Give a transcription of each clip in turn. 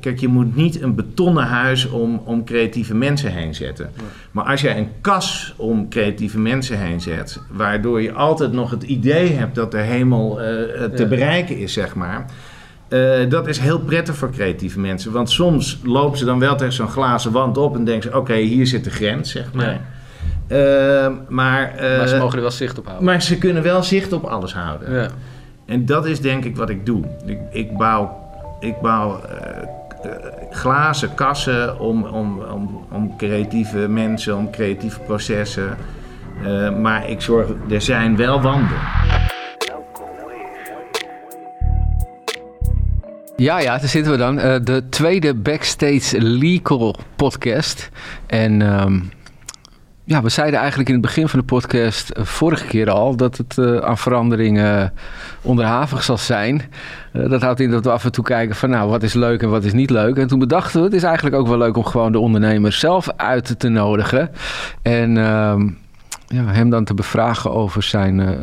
kijk, je moet niet een betonnen huis om, om creatieve mensen heen zetten. Maar als jij een kas om creatieve mensen heen zet, waardoor je altijd nog het idee hebt dat de hemel eh, te Ja. bereiken is, zeg maar. eh, dat is heel prettig voor creatieve mensen. Want soms lopen ze dan wel tegen zo'n glazen wand op en denken ze: oké, hier zit de grens, zeg maar. Eh, maar, eh, maar ze mogen er wel zicht op houden. maar ze kunnen wel zicht op alles houden. Ja. En dat is denk ik wat ik doe. Ik, ik bouw, ik bouw eh, eh, glazen kassen om, om, om, om creatieve mensen, om creatieve processen. Eh, maar ik zorg, er zijn wel wanden. Ja, ja, daar zitten we dan. De tweede Backstage Legal podcast. En ehm, ja, we zeiden eigenlijk in het begin van de podcast eh, vorige keer al dat het eh, aan veranderingen onderhavig zal zijn. Eh, dat houdt in dat we af en toe kijken van nou, wat is leuk en wat is niet leuk. En toen bedachten we, het is eigenlijk ook wel leuk om gewoon de ondernemer zelf uit te nodigen. En ehm, ja, hem dan te bevragen over zijn...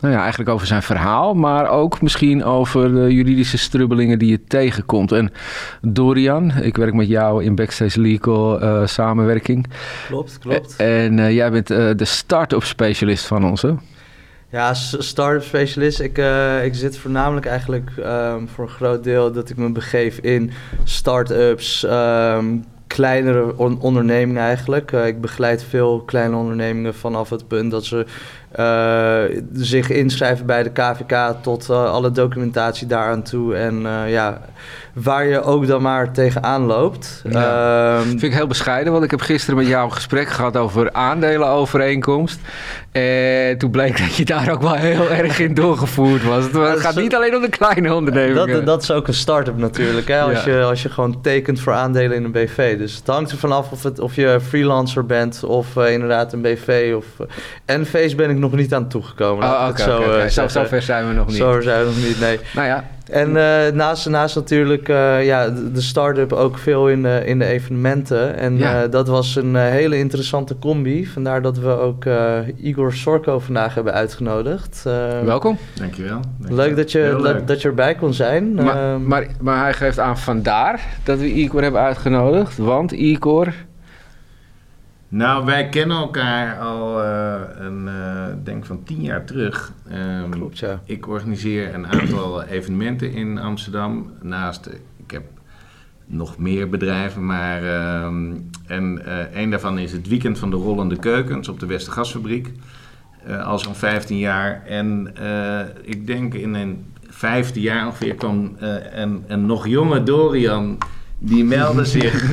eh, nou ja, eigenlijk over zijn verhaal, maar ook misschien over de juridische strubbelingen die je tegenkomt. En Dorian, ik werk met jou in Backstage Legal eh, samenwerking. Klopt, klopt. En eh, jij bent eh, de start-up specialist van ons, hè? Ja, start-up specialist. Ik, eh, ik zit voornamelijk eigenlijk ehm, voor een groot deel dat ik me begeef in start-ups, ehm, kleinere on- ondernemingen eigenlijk. Eh, ik begeleid veel kleine ondernemingen vanaf het punt dat ze eh, zich inschrijven bij de KVK tot eh, alle documentatie daaraan toe. En eh, ja, waar je ook dan maar tegenaan loopt. Ja. Ehm, Vind ik heel bescheiden, want ik heb gisteren met jou een gesprek gehad over aandelenovereenkomst. En toen bleek dat je daar ook wel heel erg in doorgevoerd was. Het dat gaat niet alleen om de kleine ondernemingen. Dat, dat is ook een start-up natuurlijk. Hè? Als, Ja. je, als je gewoon tekent voor aandelen in een BV. Dus het hangt er vanaf of, het, of je freelancer bent of eh, inderdaad een BV. Of, eh, NV's ben ik nog niet aan toegekomen. Oh, zo, oké. eh, Zo, zover zijn we nog niet. Zo zijn we nog niet, nee. Nou ja, En eh, naast, naast natuurlijk eh, ja, de start-up ook veel in de, in de evenementen. En Ja. eh, dat was een hele interessante combi. Vandaar dat we ook eh, Igor Sorko vandaag hebben uitgenodigd. Eh, welkom. Dankjewel. Leuk dat je, Heel dat, leuk. dat je erbij kon zijn. Maar, Ehm, maar, maar hij geeft aan vandaar dat we Igor hebben uitgenodigd. Want Igor, Nou, wij kennen elkaar al eh, een, eh, denk van tien jaar terug. Ehm, Klopt, ja. Ik organiseer een aantal evenementen in Amsterdam. Naast, eh, ik heb nog meer bedrijven, maar ehm, en eh, een daarvan is het Weekend van de Rollende Keukens op de Westergasfabriek. Al zo'n 15 jaar. En ik denk in een vijfde jaar ongeveer kwam een, een nog jonge Dorian. Die meldde zich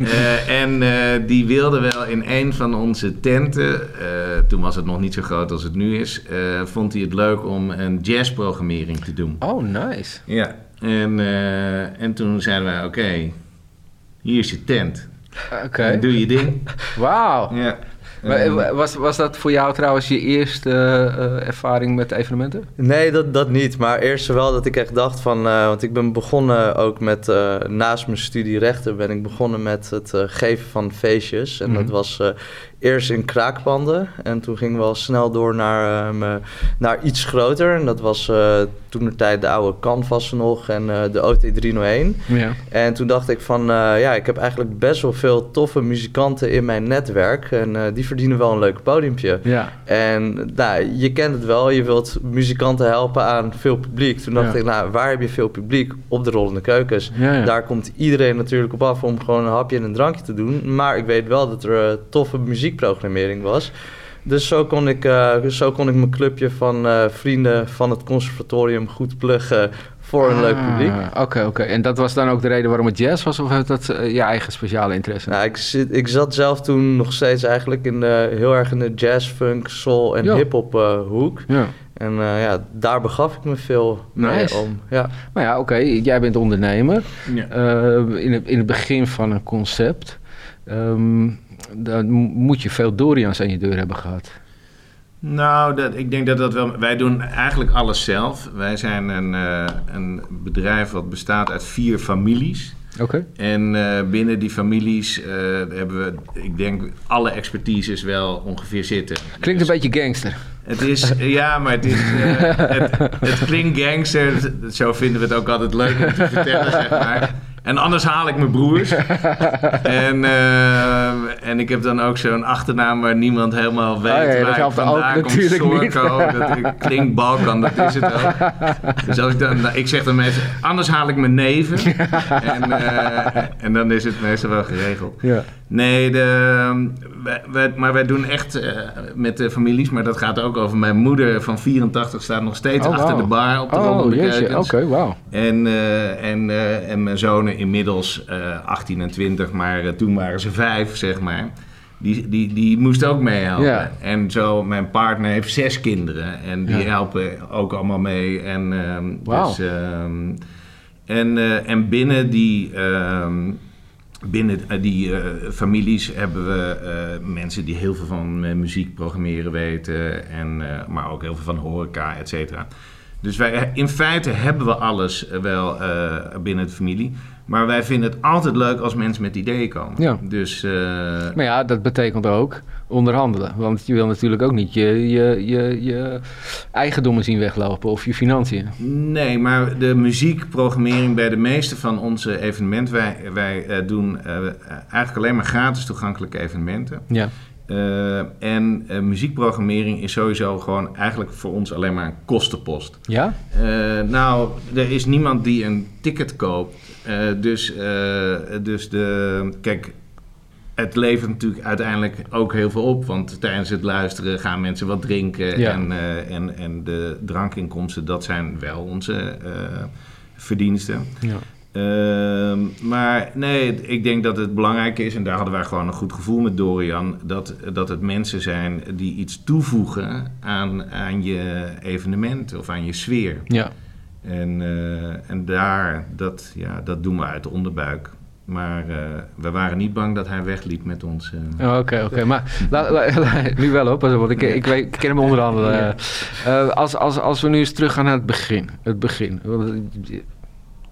eh, en eh, die wilde wel in een van onze tenten, eh, toen was het nog niet zo groot als het nu is, vond hij het leuk om een jazzprogrammering te doen. oh nice. Ja, en, en toen zeiden wij, oké, hier is je tent. Oké, Doe je ding. wauw. Ja. Maar, Ehm, eh, Was, was dat voor jou trouwens je eerste eh, ervaring met evenementen? Nee, dat, dat niet. Maar eerst wel dat ik echt dacht van... eh, want ik ben begonnen ook met... naast mijn studie rechten ben ik begonnen met het geven van feestjes. En dat Mhm. was eh, eerst in kraakpanden. En toen ging we al snel door naar, eh, me- naar iets groter. En dat was eh, toen de tijd de oude Canvas nog en eh, de OT301. Ja. En toen dacht ik van, eh, ja, ik heb eigenlijk best wel veel toffe muzikanten in mijn netwerk. En eh, die verdienen wel een leuk podiumpje. Ja. En nou, je kent het wel, je wilt muzikanten helpen aan veel publiek. Toen dacht Ja. ik, nou, waar heb je veel publiek? Op de rollende keukens. Ja. Daar komt iedereen natuurlijk op af om gewoon een hapje en een drankje te doen. Maar ik weet wel dat er eh, toffe muziekprogrammering was. Dus zo kon ik, eh, zo kon ik mijn clubje van eh, vrienden van het conservatorium goed pluggen voor een leuk publiek. Ah, Oké, oké. En dat was dan ook de reden waarom het jazz was? Of heeft dat eh, je eigen speciale interesse? Nou, ik, zit, ik zat zelf toen nog steeds eigenlijk in de, heel erg in de jazz, funk, soul en Ja. hip-hop eh, hoek. Ja. En eh, ja, daar begaf ik me veel mee Nice. om. Ja. Maar ja, oké. Jij bent ondernemer. ja. Eh, in, het, in het begin van een concept. ehm, dan mo- moet je veel Dorians aan je deur hebben gehad. Nou, dat, ik denk dat dat wel. Wij doen eigenlijk alles zelf. Wij zijn een, eh, een bedrijf wat bestaat uit vier families. Oké. En eh, binnen die families eh, hebben we, ik denk, alle expertises wel ongeveer zitten. Klinkt een Dus beetje gangster. Het is, ja, maar het is, het, het klinkt gangster. Zo vinden we het ook altijd leuk om te vertellen, zeg maar. En anders haal ik mijn broers. en, eh, en ik heb dan ook zo'n achternaam waar niemand helemaal weet Oh ja, waar ik ook vandaan kom. natuurlijk niet. Dat klinkt Balkan, dat is het ook. Dus als ik, dan, ik zeg dan meestal, anders haal ik mijn neven. en, eh, en dan is het meestal wel geregeld. Ja. Nee, de, wij, wij- maar wij doen echt eh, met de families, maar dat gaat ook over mijn moeder van 84 staat nog steeds Oh, achter de bar op de Oh. Oké, wauw. En, eh, en, eh, en mijn zonen inmiddels eh 18 en 20, maar eh, toen waren ze vijf, zeg maar. Die, die, die moesten ook meehelpen. Ja. En zo, mijn partner heeft zes kinderen. En die Ja. helpen ook allemaal mee. En, ehm, Wauw. dus, ehm, en, en binnen die, ehm, binnen die families hebben we mensen die heel veel van muziek programmeren weten. En, maar ook heel veel van horeca, et cetera. Dus wij, in feite hebben we alles eh, wel eh, binnen de familie. Maar wij vinden het altijd leuk als mensen met ideeën komen. Ja. Dus, eh, Maar ja, dat betekent ook onderhandelen. Want je wil natuurlijk ook niet je, je, je, je eigendommen zien weglopen of je financiën. Nee, maar de muziekprogrammering bij de meeste van onze evenementen... wij, wij doen eigenlijk alleen maar gratis toegankelijke evenementen. Ja. Eh, en eh, muziekprogrammering is sowieso gewoon eigenlijk voor ons alleen maar een kostenpost. Ja? Eh, nou, er is niemand die een ticket koopt. Dus, dus de, kijk, het levert natuurlijk uiteindelijk ook heel veel op. Want tijdens het luisteren gaan mensen wat drinken. Ja. En, en, en de drankinkomsten, dat zijn wel onze verdiensten. Ja. Ehm, maar nee, ik denk dat het belangrijk is, en daar hadden wij gewoon een goed gevoel met Dorian, dat, dat het mensen zijn die iets toevoegen aan, aan je evenement of aan je sfeer. Ja. En, eh, en daar, dat, ja, dat doen we uit de onderbuik. Maar eh, we waren niet bang dat hij wegliep met ons. eh. Oh, Oké, oké. Maar la- la- la- nu wel op, want ik, ik, weet, ik ken hem onderhandelen. Eh, als, als, als we nu eens teruggaan naar het begin. Het begin.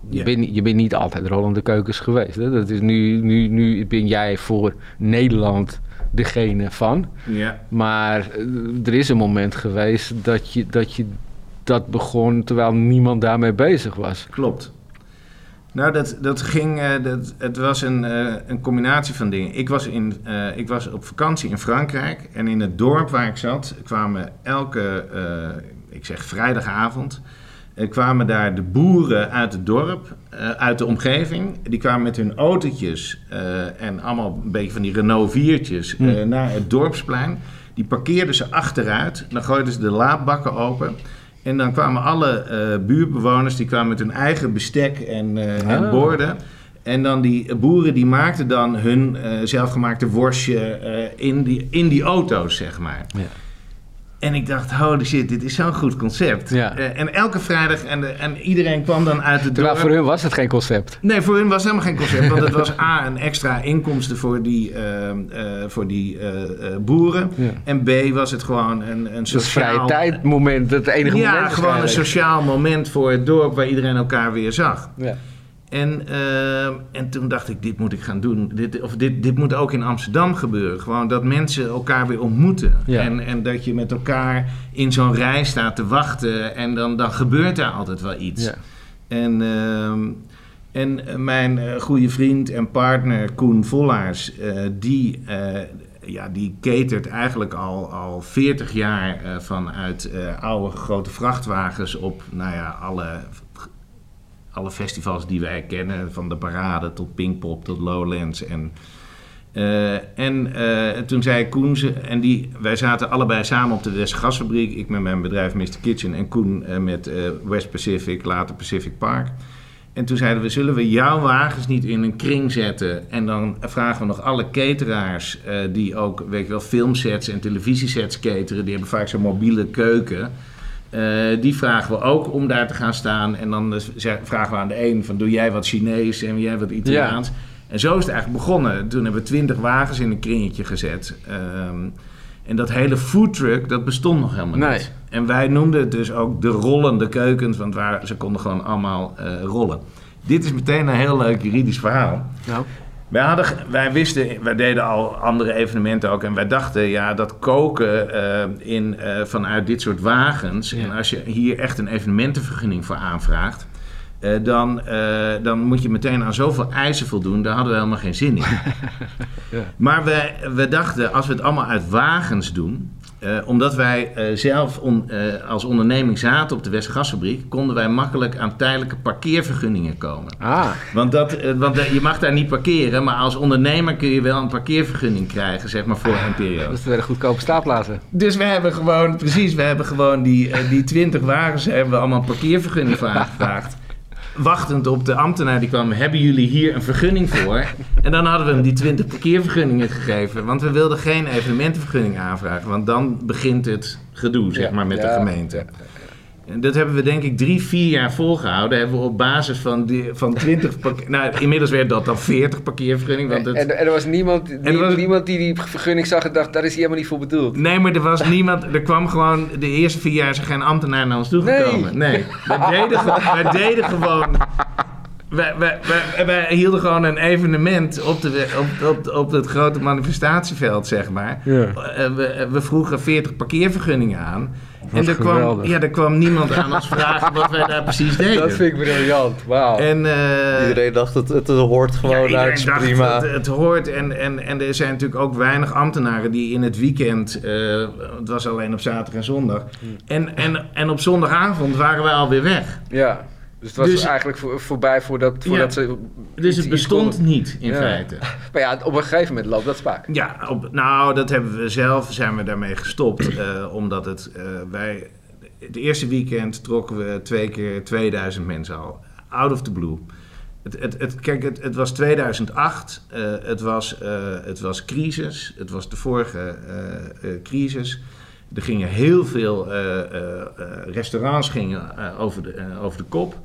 Je, Ja. bent, niet- je bent niet altijd rollende keukens geweest. Hè? Dat is nu, nu, nu ben jij voor Nederland degene van. Ja, Maar eh, er is een moment geweest dat je, dat je dat begon terwijl niemand daarmee bezig was. klopt. Nou, dat, dat ging, eh, dat, het was een, eh, een combinatie van dingen. Ik was, in, ik was op vakantie in Frankrijk en in het dorp waar ik zat kwamen elke, ik zeg vrijdagavond, kwamen daar de boeren uit het dorp, eh, uit de omgeving. Die kwamen met hun autootjes eh, en allemaal een beetje van die Renault 4'tjes Hm. eh, naar het dorpsplein. Die parkeerden ze achteruit, dan gooiden ze de laadbakken open. En dan kwamen alle eh, buurtbewoners, die kwamen met hun eigen bestek en, eh, en Ah. borden. En dan die boeren die maakten dan hun eh, zelfgemaakte worstje eh, in, die, in die auto's, zeg maar. Ja. En ik dacht, holy shit, dit is zo'n goed concept. Ja. Eh, en elke vrijdag, en, de- en iedereen kwam dan uit het dorp. voor hun was het geen concept. Nee, voor hun was het helemaal geen concept. Want het was A, een extra inkomsten voor die, eh, eh, voor die eh, eh, boeren. Ja. En B, was het gewoon een, een vrije sociaal... tijd moment, het enige ja, moment. gewoon een sociaal moment voor het dorp waar iedereen elkaar weer zag. Ja. En, eh, en toen dacht ik, dit moet ik gaan doen. Dit, of dit, dit moet ook in Amsterdam gebeuren. Gewoon dat mensen elkaar weer ontmoeten. Ja. En, en dat je met elkaar in zo'n rij staat te wachten. En dan, dan gebeurt daar altijd wel iets. Ja. En, ehm, en mijn eh, goede vriend en partner Koen Vollaars, eh, die, eh, ja, die catert eigenlijk al, al 40 jaar vanuit oude grote vrachtwagens op nou ja, alle, alle festivals die wij kennen. Van de Parade tot Pinkpop tot Lowlands. En, eh, en eh, toen zei Koen, en die, wij zaten allebei samen op de Westgasfabriek. Ik met mijn bedrijf Mr. Kitchen en Koen eh, met West Pacific, later Pacific Park. En toen zeiden we, zullen we jouw wagens niet in een kring zetten? En dan vragen we nog alle cateraars die ook, weet je wel, filmsets en televisiesets cateren. Die hebben vaak zo'n mobiele keuken. Eh, die vragen we ook om daar te gaan staan. En dan eh, vragen we aan de een van, doe jij wat Chinees en jij wat Italiaans? En zo is het eigenlijk begonnen. Toen hebben we twintig wagens in een kringetje gezet. Ehm, en dat hele foodtruck, dat bestond nog helemaal Nee. niet. En wij noemden het dus ook de rollende keukens, want waar, ze konden gewoon allemaal eh, rollen. Dit is meteen een heel leuk juridisch verhaal. Nou, Wij, hadden, wij wisten, wij deden al andere evenementen ook. En wij dachten, ja, dat koken eh, in, eh, vanuit dit soort wagens. Ja. En als je hier echt een evenementenvergunning voor aanvraagt. eh, dan, dan moet je meteen aan zoveel eisen voldoen. Daar hadden we helemaal geen zin in. Ja. Maar we, we dachten, als we het allemaal uit wagens doen... eh, omdat wij eh, zelf on- eh, als onderneming zaten op de Westgasfabriek... konden wij makkelijk aan tijdelijke parkeervergunningen komen. Ah, Want, dat, want je mag daar niet parkeren... maar als ondernemer kun je wel een parkeervergunning krijgen... zeg maar voor een periode. dat een goedkope staatplaatsen. Dus we hebben gewoon, precies, we hebben gewoon die, die 20 wagens hebben we allemaal een parkeervergunning voor aangevraagd. Wachtend op de ambtenaar die kwam, hebben jullie hier een vergunning voor? En dan hadden we hem die 20 parkeervergunningen gegeven. Want we wilden geen evenementenvergunning aanvragen. Want dan begint het gedoe, zeg maar, met de gemeente. En dat hebben we denk ik drie, vier jaar volgehouden. Hebben we op basis van, die, van 20 parkeer... Nou, inmiddels werd dat dan 40 parkeervergunningen. Want het, En, en er was niemand, die, er was- niemand die die vergunning zag en dacht, daar is hij helemaal niet voor bedoeld. Nee, maar er was niemand. Er kwam gewoon. De eerste vier jaar is er geen ambtenaar naar ons toegekomen. Nee. nee. Wij, deden, ge- wij deden gewoon. Wij, wij, wij, wij hielden gewoon een evenement op, de, op, op, op het grote manifestatieveld, zeg maar. Ja. Eh, we, we vroegen 40 parkeervergunningen aan. En er kwam, ja, er kwam niemand aan ons vragen wat wij daar precies deden. Dat vind ik briljant, wauw. En, eh, Iedereen dacht, het, het hoort gewoon ja, dacht prima. Het, het hoort. En, en, en er zijn natuurlijk ook weinig ambtenaren die in het weekend... eh, het was alleen op zaterdag en zondag. Hmm. En, en, en op zondagavond waren wij alweer weg. Ja, dus het was Dus- eigenlijk voor, voorbij voordat, voordat ze... Dus het bestond konden. niet in Ja. feite. Maar ja, op een gegeven moment loopt dat spaak. Ja, op, nou, dat hebben we zelf, zijn we daarmee gestopt. eh, omdat het, eh, wij, het eerste weekend trokken we twee keer 2000 mensen al. Out of the blue. Het, het, het, kijk, het, het was 2008. eh, het, was, het was crisis. Het was de vorige crisis. Er gingen heel veel restaurants gingen, over, de, over de kop.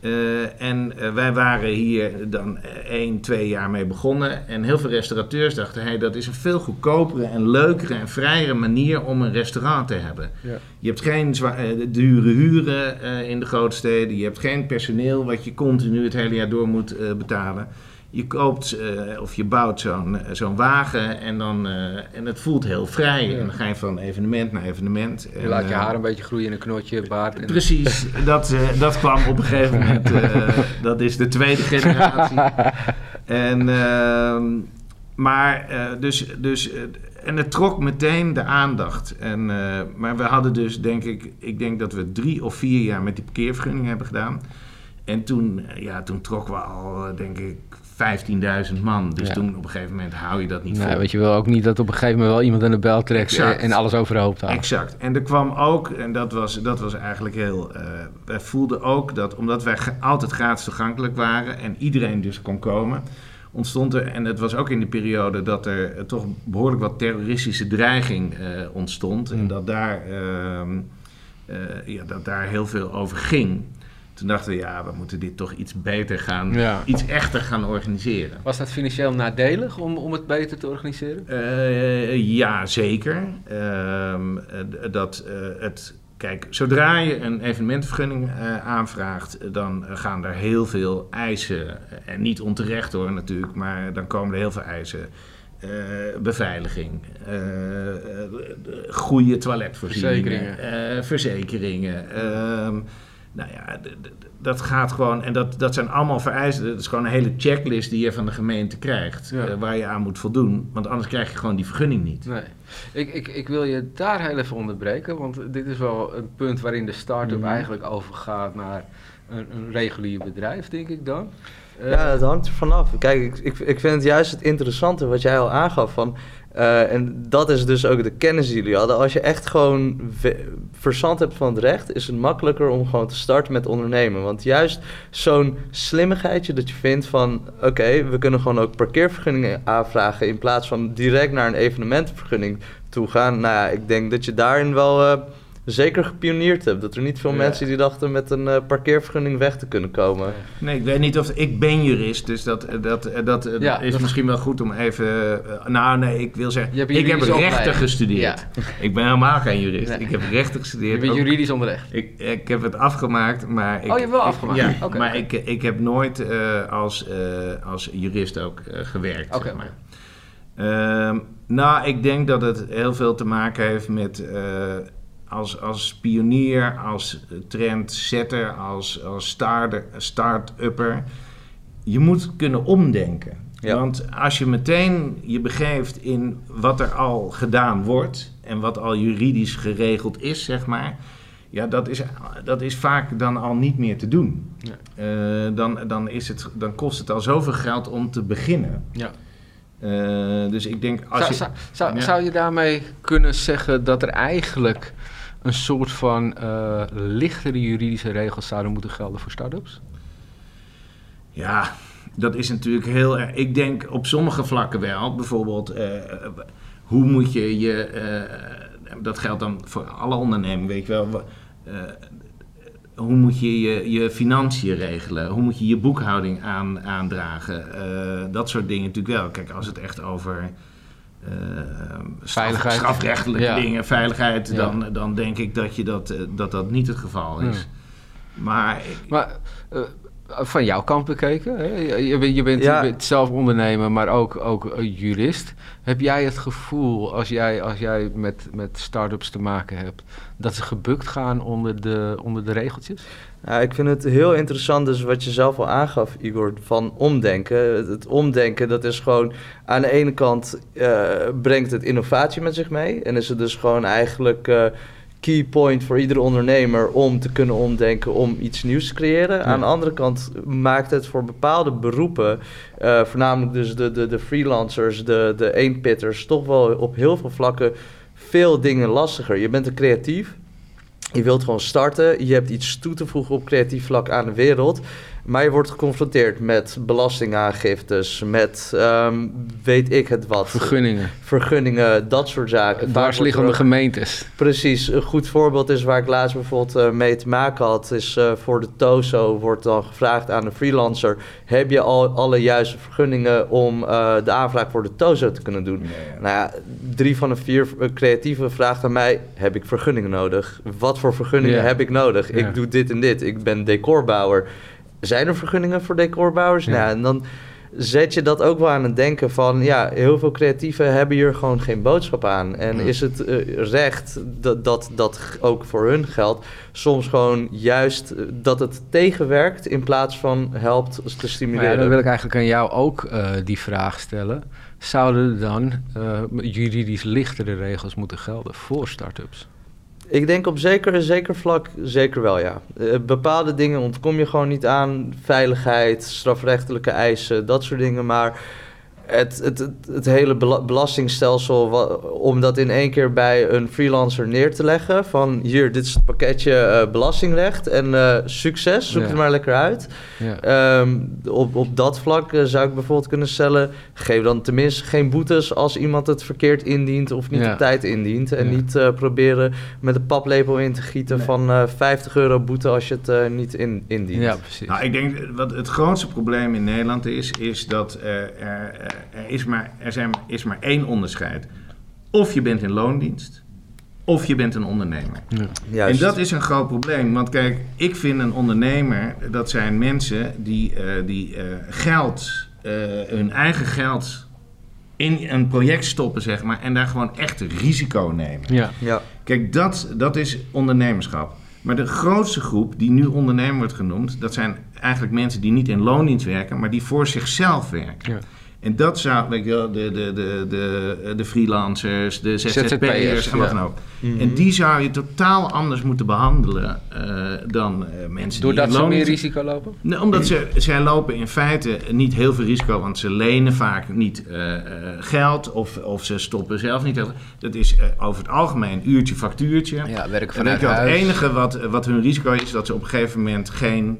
Eh, en eh, wij waren hier dan eh, één, twee jaar mee begonnen. En heel veel restaurateurs dachten: hey, dat is een veel goedkopere en leukere en vrijere manier om een restaurant te hebben. Ja. Je hebt geen dure huren in de grote steden. Je hebt geen personeel wat je continu het hele jaar door moet betalen. Je koopt eh, of je bouwt zo'n eh, zo'n wagen en, dan, eh, en het voelt heel vrij. Ja. En dan ga je van evenement naar evenement. Je En, laat je haar een beetje groeien in een knotje, baard. En... Precies, dat, dat kwam op een gegeven moment. dat is de tweede generatie. En, ehm, maar, dus, dus, en het trok meteen de aandacht. En, maar we hadden dus, denk ik, ik denk dat we drie of vier jaar met die parkeervergunning hebben gedaan. En toen, ja, toen trokken we al, denk ik, 15.000 man. Dus Ja. toen op een gegeven moment hou je dat niet Nee, vol. weet je wel ook niet dat op een gegeven moment wel iemand aan de bel trekt Exact. en, alles overhoop haalt. Exact. En er kwam ook, en dat was, dat was eigenlijk heel. eh, wij voelden ook dat, omdat wij altijd gratis toegankelijk waren en iedereen dus kon komen, ontstond er, en het was ook in de periode dat er toch behoorlijk wat terroristische dreiging eh, ontstond. En Mm. dat daar, ehm, eh, ja, dat daar heel veel over ging. Toen dachten we, ja, we moeten dit toch iets beter gaan, Ja. iets echter gaan organiseren. Was dat financieel nadelig om, om het beter te organiseren? Eh, ja, zeker. Ehm, eh, dat eh, het. Kijk, zodra je een evenementvergunning eh, aanvraagt, dan gaan er heel veel eisen. En niet onterecht hoor, natuurlijk, maar dan komen er heel veel eisen. Eh, beveiliging, de- goede toiletvoorzieningen, Verzekeringen. eh, verzekeringen. Nou ja, dat gaat gewoon, en dat, dat zijn allemaal vereisten. Dat is gewoon een hele checklist die je van de gemeente krijgt, Ja. eh, waar je aan moet voldoen. Want anders krijg je gewoon die vergunning niet. Nee. Ik, ik, ik wil je daar heel even onderbreken, want dit is wel een punt waarin de start-up Mhm. eigenlijk overgaat naar een, een regulier bedrijf, denk ik dan. Ja, het hangt er vanaf. Kijk, ik, ik, ik vind het juist het interessante wat jij al aangaf. Van, eh, en dat is dus ook de kennis die jullie hadden. Als je echt gewoon ve- verstand hebt van het recht, is het makkelijker om gewoon te starten met ondernemen. Want juist zo'n slimmigheidje dat je vindt van... oké, we kunnen gewoon ook parkeervergunningen aanvragen... in plaats van direct naar een evenementenvergunning toe gaan. Nou ja, ik denk dat je daarin wel... eh, Zeker gepioneerd hebt. Dat er niet veel Ja. mensen die dachten met een eh, parkeervergunning weg te kunnen komen. Nee, ik weet niet of... Ik ben jurist, dus dat, dat, dat eh, Ja, is dat- misschien wel goed om even... eh, nou, nee, ik wil Je zeggen... hebt Ik heb rechten opleiding. gestudeerd. Ik ben helemaal geen jurist. Nee. Ik heb rechten je gestudeerd. bent ook- juridisch onderlegd. Ik, ik heb het afgemaakt, maar... Ik, Oh, je hebt wel ik- afgemaakt? Ja, Oké, maar. Ik, ik heb nooit eh, als, eh, als jurist ook eh, gewerkt, Oké, zeg maar. Ehm, nou, ik denk dat het heel veel te maken heeft met... als, als pionier, als trendsetter, als, als starter- start-upper, je moet kunnen omdenken. Ja. Want als je meteen je begeeft in wat er al gedaan wordt en wat al juridisch geregeld is, zeg maar, ja, dat is, dat is vaak dan al niet meer te doen. Ja. Eh, dan, dan, is het, dan kost het al zoveel geld om te beginnen. Ja. Eh, dus ik denk, als Zou, je... zou, zou, Ja. zou je daarmee kunnen zeggen dat er eigenlijk een soort van eh, lichtere juridische regels zouden moeten gelden voor start-ups? Ja, dat is natuurlijk heel erg. Ik denk op sommige vlakken wel. Bijvoorbeeld, eh, hoe moet je je. eh, dat geldt dan voor alle ondernemingen, weet je wel. hoe moet je je, je financiën regelen? Hoe moet je je boekhouding aan, aandragen? Dat soort dingen natuurlijk wel. Kijk, als het echt over. Eh, straf- Veiligheid. strafrechtelijke Ja. dingen, veiligheid, Ja. dan, dan denk ik dat, je dat, eh, dat dat niet het geval is. Maar ik- Maar eh, van jouw kant bekeken, hè? Je, bent, je, bent, Ja. je bent zelf ondernemer, maar ook, ook jurist. Heb jij het gevoel, als jij, als jij met, met start-ups te maken hebt, dat ze gebukt gaan onder de, onder de regeltjes? Ja, ik vind het heel interessant, dus wat je zelf al aangaf, Igor, van omdenken. Het, het omdenken, dat is gewoon aan de ene kant eh, brengt het innovatie met zich mee. En is het dus gewoon eigenlijk eh, key point voor iedere ondernemer om te kunnen omdenken, om iets nieuws te creëren. Aan de andere kant maakt het voor bepaalde beroepen, eh, voornamelijk dus de, de, de freelancers, de, de eenpitters, toch wel op heel veel vlakken veel dingen lastiger. Je bent een creatief. Je wilt gewoon starten. Je hebt iets toe te voegen op creatief vlak aan de wereld. Maar je wordt geconfronteerd met belastingaangiftes, met ehm, weet ik het wat. Vergunningen, Vergunningen, dat soort zaken. Dwarsliggende gemeentes. Precies, een goed voorbeeld is waar ik laatst bijvoorbeeld eh, mee te maken had, is eh, voor de TOZO wordt dan gevraagd aan de freelancer, heb je al alle juiste vergunningen om eh, de aanvraag voor de TOZO te kunnen doen? Nou ja, drie van de vier creatieven vraagt aan mij, heb ik vergunningen nodig? Wat voor vergunningen Ja. heb ik nodig? Ja. Ik doe dit en dit, ik ben decorbouwer. Zijn er vergunningen voor decorbouwers? Ja. Nou, en dan zet je dat ook wel aan het denken van... ja, heel veel creatieven hebben hier gewoon geen boodschap aan. En Ja. is het eh, recht dat, dat dat ook voor hun geldt... soms gewoon juist eh, dat het tegenwerkt... in plaats van helpt te Maar stimuleren. ja, dan wil ik eigenlijk aan jou ook eh, die vraag stellen. Zouden er dan juridisch lichtere regels moeten gelden voor start-ups? Ik denk op zeker, zeker vlak zeker wel, ja. Eh, bepaalde dingen ontkom je gewoon niet aan. Veiligheid, strafrechtelijke eisen, dat soort dingen. Maar het, het, het, het hele bela- belastingstelsel, om dat in één keer bij een freelancer neer te leggen... van hier, dit is het pakketje eh, belastingrecht en eh, succes, zoek Ja. het maar lekker uit. Ja. Ehm, op, op dat vlak eh, zou ik bijvoorbeeld kunnen stellen... geef dan tenminste geen boetes als iemand het verkeerd indient... of niet Ja. op tijd indient. En Ja. niet eh, proberen met een paplepel in te gieten Nee. van eh 50 euro boete... als je het eh, niet in, indient. ja, precies. Nou, ik denk wat het grootste probleem in Nederland is, is dat er, er, is maar, er zijn, is maar één onderscheid. Of je bent in loondienst, of je bent een ondernemer. Ja. En dat is een groot probleem. Want kijk, ik vind een ondernemer, dat zijn mensen die, eh, die eh, geld, eh, hun eigen geld in een project stoppen, zeg maar, en daar gewoon echt risico nemen. Ja. Ja, Kijk, dat, dat is ondernemerschap. Maar de grootste groep die nu ondernemer wordt genoemd, dat zijn eigenlijk mensen die niet in loondienst werken, maar die voor zichzelf werken. Ja. En dat zou, weet je wel, de, de, de, de, de freelancers, de ZZP'ers, ZZP'ers en wat ja. dan ook. Mhm. En die zou je totaal anders moeten behandelen eh, dan eh, mensen Doordat die ze in meer risico lopen? Nee, omdat ze, zij lopen in feite niet heel veel risico, want ze lenen vaak niet eh, eh, geld of, of ze stoppen zelf niet. Dat is over het algemeen uurtje factuurtje. Ja, werken En weet vanuit je wat, het huis. enige wat, wat hun risico is, dat ze op een gegeven moment geen,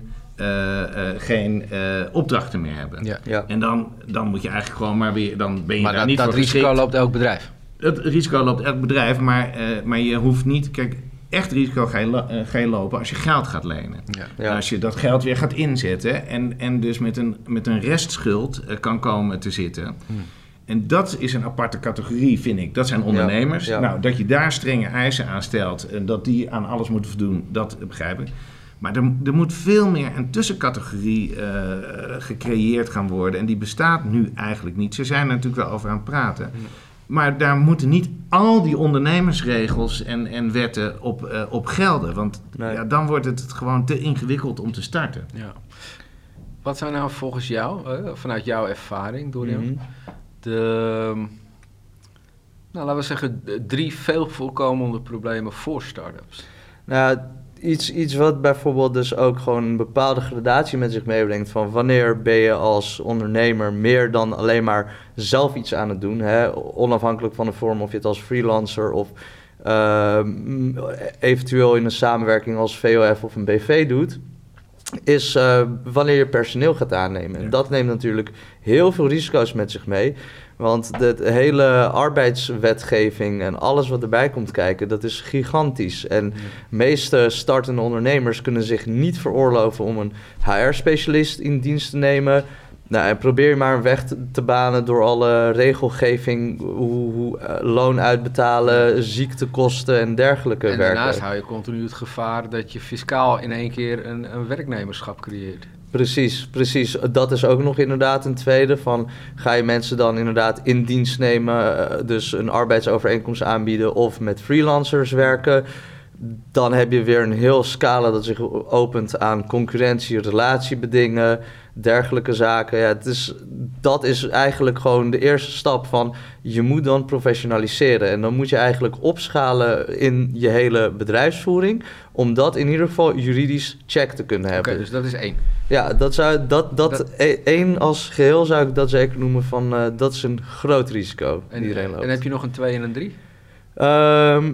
geen eh, opdrachten meer hebben. Ja. ja. En dan, dan moet je eigenlijk gewoon maar weer, dan ben je Maar daar dat, niet dat voor risico geschikt. loopt elk bedrijf. Het risico loopt elk bedrijf, maar, eh, maar je hoeft niet... Kijk, echt risico ga je, lo- eh, ga je lopen als je geld gaat lenen. Ja. Als je dat geld weer gaat inzetten en, en dus met een, met een restschuld eh, kan komen te zitten. Hmm. En dat is een aparte categorie, vind ik. Dat zijn ondernemers. ja. Nou, dat je daar strenge eisen aan stelt en dat die aan alles moeten voldoen, dat begrijp ik. Maar er, er moet veel meer een tussencategorie eh, gecreëerd gaan worden. En die bestaat nu eigenlijk niet. Ze zijn er natuurlijk wel over aan het praten. Maar daar moeten niet al die ondernemersregels en, en wetten op, eh, op gelden. Want Nee. ja, dan wordt het gewoon te ingewikkeld om te starten. Ja. Wat zijn nou volgens jou, eh, vanuit jouw ervaring, Dorian, Mhm. de, nou, laten we zeggen, drie veel voorkomende problemen voor start-ups? Nou, iets, iets wat bijvoorbeeld dus ook gewoon een bepaalde gradatie met zich meebrengt. Van wanneer ben je als ondernemer meer dan alleen maar zelf iets aan het doen. Hè? Onafhankelijk van de vorm of je het als freelancer of ehm, eventueel in een samenwerking als VOF of een BV doet. Is eh, wanneer je personeel gaat aannemen. En Ja. dat neemt natuurlijk heel veel risico's met zich mee. Want de, de hele arbeidswetgeving en alles wat erbij komt kijken, dat is gigantisch. En de meeste startende ondernemers kunnen zich niet veroorloven om een HR-specialist in dienst te nemen. Nou, en probeer je maar een weg te, banen door alle regelgeving, hoe, hoe eh, loon uitbetalen, ziektekosten en dergelijke En werken. daarnaast hou je continu het gevaar dat je fiscaal in één keer een, een werknemerschap creëert. Precies, precies. Dat is ook nog inderdaad een tweede. Van, ga je mensen dan inderdaad in dienst nemen, eh, dus een arbeidsovereenkomst aanbieden of met freelancers werken? Dan heb je weer een heel scala dat zich opent aan concurrentie, relatiebedingen, dergelijke zaken. Ja, het is, dat is eigenlijk gewoon de eerste stap van je moet dan professionaliseren. En dan moet je eigenlijk opschalen in je hele bedrijfsvoering, om dat in ieder geval juridisch check te kunnen Oké, hebben. dus dat is één. Ja, dat zou, dat, dat, Dat- e- één als geheel zou ik dat zeker noemen van, eh, dat is een groot risico En, iedereen loopt. en heb je nog een twee en een drie? Ehm,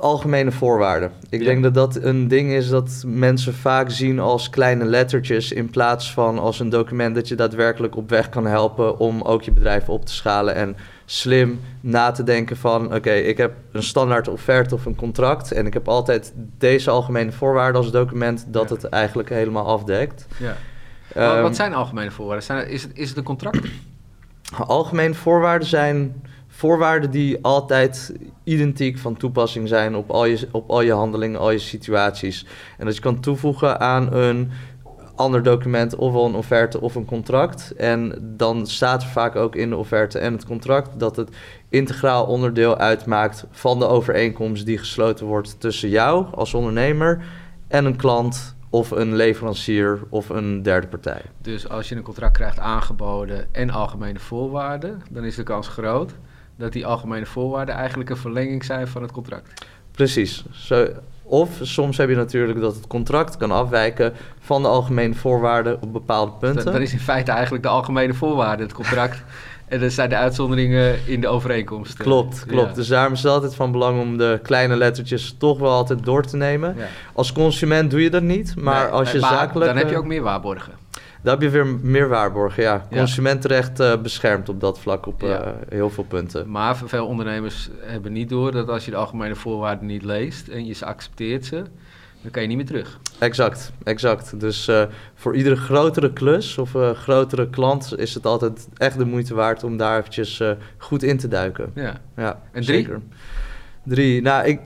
algemene voorwaarden. Ik Ja. denk dat dat een ding is dat mensen vaak zien als kleine lettertjes in plaats van als een document dat je daadwerkelijk op weg kan helpen om ook je bedrijf op te schalen en slim na te denken van oké, ik heb een standaard offerte of een contract en ik heb altijd deze algemene voorwaarden als document dat Ja. het eigenlijk helemaal afdekt. Ja. Wat- Ehm, wat zijn algemene voorwaarden? Zijn, er- is, het, is het een contract? Algemene voorwaarden zijn voorwaarden die altijd identiek van toepassing zijn op al je, op al je handelingen, al je situaties. En dat je kan toevoegen aan een ander document, ofwel een offerte of een contract. En dan staat er vaak ook in de offerte en het contract dat het integraal onderdeel uitmaakt van de overeenkomst die gesloten wordt tussen jou als ondernemer en een klant of een leverancier of een derde partij. Dus als je een contract krijgt aangeboden en algemene voorwaarden, dan is de kans groot dat die algemene voorwaarden eigenlijk een verlenging zijn van het contract. Precies. Zo, of soms heb je natuurlijk dat het contract kan afwijken van de algemene voorwaarden op bepaalde punten. Dan, dan is in feite eigenlijk de algemene voorwaarden het contract. en dat zijn de uitzonderingen in de overeenkomst. Klopt, klopt. Ja. Dus daarom is het altijd van belang om de kleine lettertjes toch wel altijd door te nemen. Ja. Als consument doe je dat niet, maar Nee, als je maar zakelijk... Dan heb je eh, ook meer waarborgen. Dan heb je weer meer waarborgen, ja. Consumentenrecht eh, beschermt op dat vlak op eh, heel veel punten. Maar veel ondernemers hebben niet door dat als je de algemene voorwaarden niet leest en je ze accepteert ze, dan kan je niet meer terug. Exact, exact. Dus eh, voor iedere grotere klus of grotere klant is het altijd echt de moeite waard om daar eventjes goed in te duiken. Ja. Ja, En drie? zeker. Drie. Nou, ik,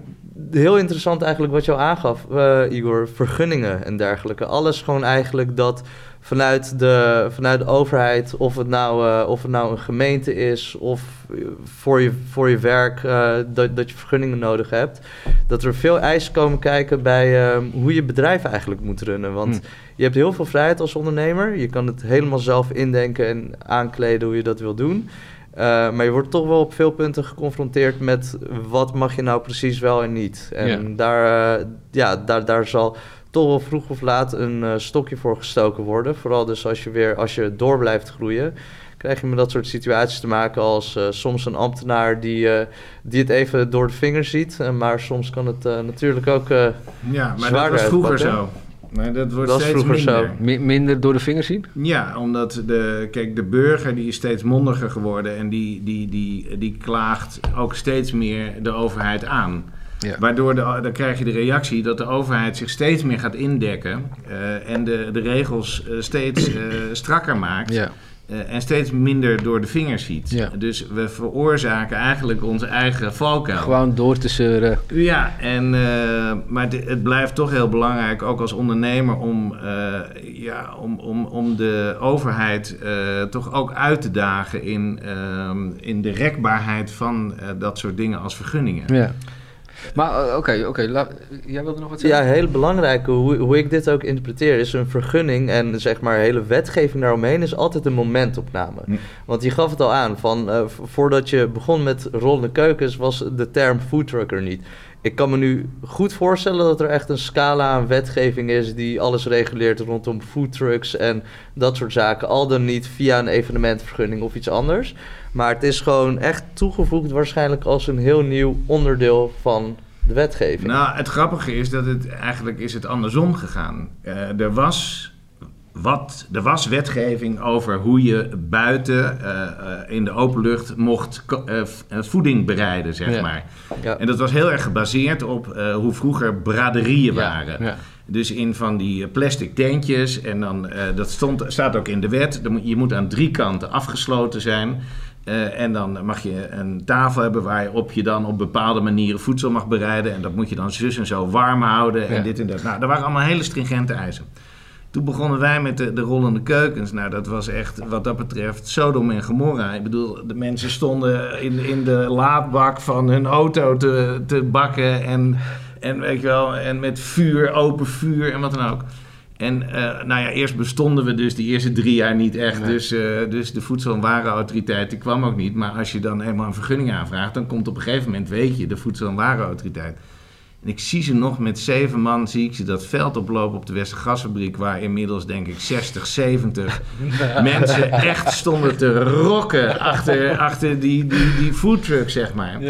heel interessant eigenlijk wat je al aangaf, Igor. Vergunningen en dergelijke. Alles gewoon eigenlijk dat vanuit de, vanuit de overheid, of het, nou, eh, of het nou een gemeente is of eh, voor je, voor je werk, eh, dat, dat je vergunningen nodig hebt. Dat er veel eisen komen kijken bij hoe je bedrijf eigenlijk moet runnen. Want Hm. je hebt heel veel vrijheid als ondernemer. Je kan het helemaal zelf indenken en aankleden hoe je dat wil doen. Uh, maar je wordt toch wel op veel punten geconfronteerd met wat mag je nou precies wel en niet. En Ja. daar, uh, ja, daar, daar zal toch wel vroeg of laat een uh, stokje voor gestoken worden. Vooral dus als je weer als je door blijft groeien, krijg je met dat soort situaties te maken als uh, soms een ambtenaar die, die het even door de vingers ziet. maar soms kan het natuurlijk ook. ja, maar dat was vroeger zo. Maar dat wordt dat steeds vroeger minder. zo. Mi- minder door de vingers zien? Ja, omdat de, kijk, de burger die is steeds mondiger geworden en die, die, die, die klaagt ook steeds meer de overheid aan. Ja. Waardoor de, dan krijg je de reactie dat de overheid zich steeds meer gaat indekken uh, en de, de regels uh, steeds uh, strakker maakt. Ja. eh, en steeds minder door de vingers ziet. Ja. Dus we veroorzaken eigenlijk onze eigen valkuil. Gewoon door te zeuren. Ja, en, eh, maar het, het blijft toch heel belangrijk, ook als ondernemer, om, eh, ja, om, om, om de overheid eh, toch ook uit te dagen in, ehm, in de rekbaarheid van eh, dat soort dingen als vergunningen. Ja. Maar eh, oké, oké. la- jij wilde nog wat Ja, zeggen? heel belangrijk. Hoe, hoe ik dit ook interpreteer, is een vergunning en zeg maar hele wetgeving daaromheen is altijd een momentopname. Hm. Want je gaf het al aan, van, eh, voordat je begon met rollende keukens was de term foodtruck er niet. Ik kan me nu goed voorstellen dat er echt een scala aan wetgeving is die alles reguleert rondom foodtrucks en dat soort zaken. Al dan niet via een evenementvergunning of iets anders. Maar het is gewoon echt toegevoegd waarschijnlijk als een heel nieuw onderdeel van de wetgeving. Nou, het grappige is dat het eigenlijk is het andersom gegaan. Eh, er was wat, er was wetgeving over hoe je buiten eh, eh, in de open lucht mocht eh, voeding bereiden, zeg Ja. maar. Ja. En dat was heel erg gebaseerd op hoe vroeger braderieën Ja, waren. Dus in van die plastic tentjes. En dan, dat stond, staat ook in de wet. Je moet aan drie kanten afgesloten zijn. En dan mag je een tafel hebben waarop je dan op bepaalde manieren voedsel mag bereiden. En dat moet je dan zus en zo warm houden. En Ja. dit en dat. Nou, dat waren allemaal hele stringente eisen. Toen begonnen wij met de, de rollende keukens. Nou, dat was echt wat dat betreft Sodom en Gomorra. Ik bedoel, de mensen stonden in, in de laadbak van hun auto te, te bakken. En, en weet je wel, en met vuur, open vuur en wat dan ook. En eh, nou ja, eerst bestonden we dus die eerste drie jaar niet echt. Nee. Dus, eh, dus de Voedsel- en Warenautoriteit die kwam ook niet. Maar als je dan eenmaal een vergunning aanvraagt, dan komt op een gegeven moment, weet je, de Voedsel- en Warenautoriteit. En ik zie ze nog met zeven man, zie ik ze dat veld oplopen op de Westergasfabriek, waar inmiddels denk ik 60, 70 mensen echt stonden te rokken achter, achter die, die, die foodtruck, zeg maar.